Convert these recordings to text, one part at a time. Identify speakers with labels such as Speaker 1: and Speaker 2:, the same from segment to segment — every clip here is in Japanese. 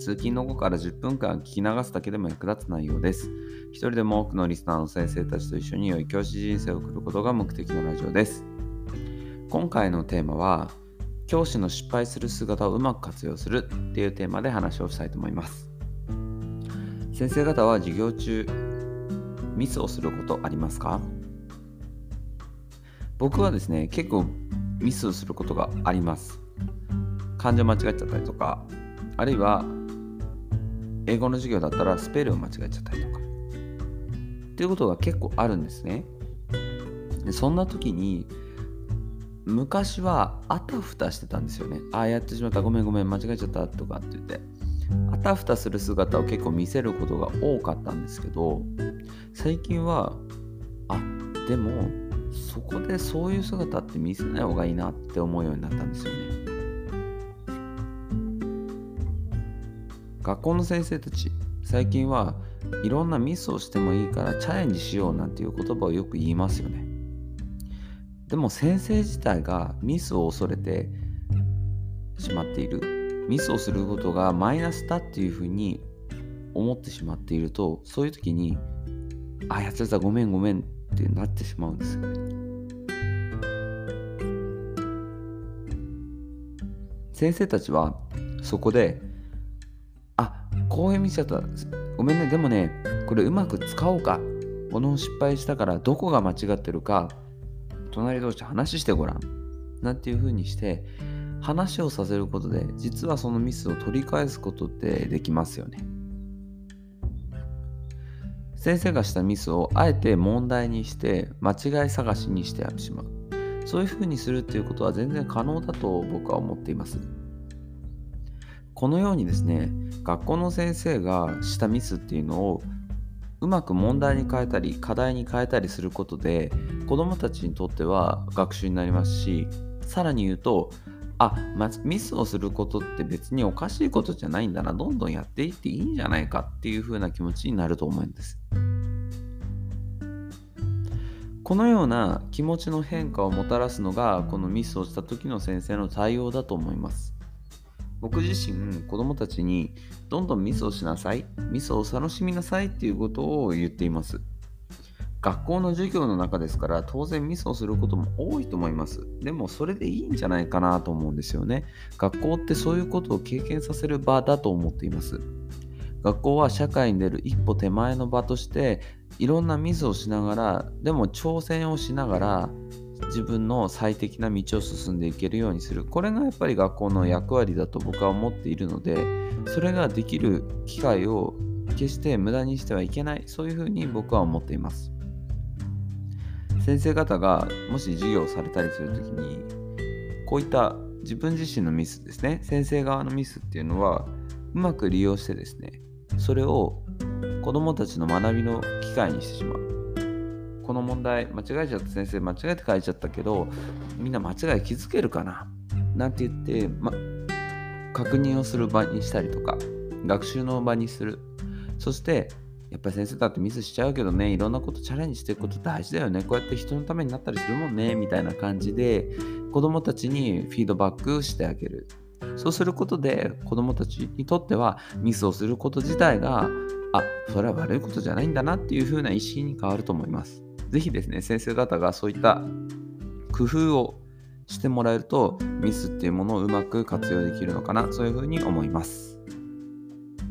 Speaker 1: 通勤の後から10分間聞き流すだけでも役立つ内容です。一人でも多くのリスナーの先生たちと一緒に良い教師人生を送ることが目的のラジオです。今回のテーマは、教師の失敗する姿をうまく活用するっていうテーマで話をしたいと思います。先生方は授業中、ミスをすることありますか？僕はですね、結構ミスをすることがあります。漢字を間違えちゃったりとか、あるいは英語の授業だったらスペルを間違えちゃったりとか。っていうことが結構あるんですね。でそんな時に昔はあたふたしてたんですよね。ああやってしまったごめんごめん間違えちゃったとかって言ってあたふたする姿を結構見せることが多かったんですけど最近はあでもそこでそういう姿って見せない方がいいなって思うようになったんですよね。学校の先生たち最近はいろんなミスをしてもいいからチャレンジしようなんていう言葉をよく言いますよね。でも先生自体がミスを恐れてしまっている。ミスをすることがマイナスだっていうふうに思ってしまっていると、そういう時に、あ、やっちゃったごめんごめんってなってしまうんですよね。先生たちはそこで、あ、こういうミスだった。ごめんね、でもね、これうまく使おうか。この失敗したからどこが間違ってるか、隣同士話してごらん。なんていう風にして、話をさせることで、実はそのミスを取り返すことってできますよね。先生がしたミスをあえて問題にして間違い探しにしてしまう。そういう風にするっていうことは全然可能だと僕は思っています。このようにですね、学校の先生がしたミスっていうのをうまく問題に変えたり課題に変えたりすることで子どもたちにとっては学習になりますしさらに言うとあ、ま、ミスをすることって別におかしいことじゃないんだなどんどんやっていっていいんじゃないかっていう風な気持ちになると思うんです。このような気持ちの変化をもたらすのがこのミスをした時の先生の対応だと思います。僕自身子供たちにどんどんミスをしなさいミスを楽しみなさいっていうことを言っています。学校の授業の中ですから当然ミスをすることも多いと思います。でもそれでいいんじゃないかなと思うんですよね。学校ってそういうことを経験させる場だと思っています。学校は社会に出る一歩手前の場としていろんなミスをしながらでも挑戦をしながら自分の最適な道を進んでいけるようにする。これがやっぱり学校の役割だと僕は思っているのでそれができる機会を決して無駄にしてはいけない。そういうふうに僕は思っています。先生方がもし授業をされたりするときにこういった自分自身のミスですね。先生側のミスっていうのはうまく利用してですねそれを子どもたちの学びの機会にしてしまう。この問題間違えちゃった先生間違えて書いちゃったけどみんな間違い気づけるかな？なんて言って、ま、確認をする場にしたりとか学習の場にする。そしてやっぱり先生だってミスしちゃうけどねいろんなことチャレンジしていくこと大事だよね。こうやって人のためになったりするもんねみたいな感じで子どもたちにフィードバックしてあげる。そうすることで子どもたちにとってはミスをすること自体があそれは悪いことじゃないんだなっていう風な意識に変わると思います。ぜひですね、先生方がそういった工夫をしてもらえると、ミスっていうものをうまく活用できるのかな、そういうふうに思います。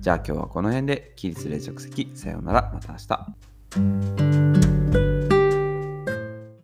Speaker 1: じゃあ今日はこの辺で、起立例着席、さようなら、また明日。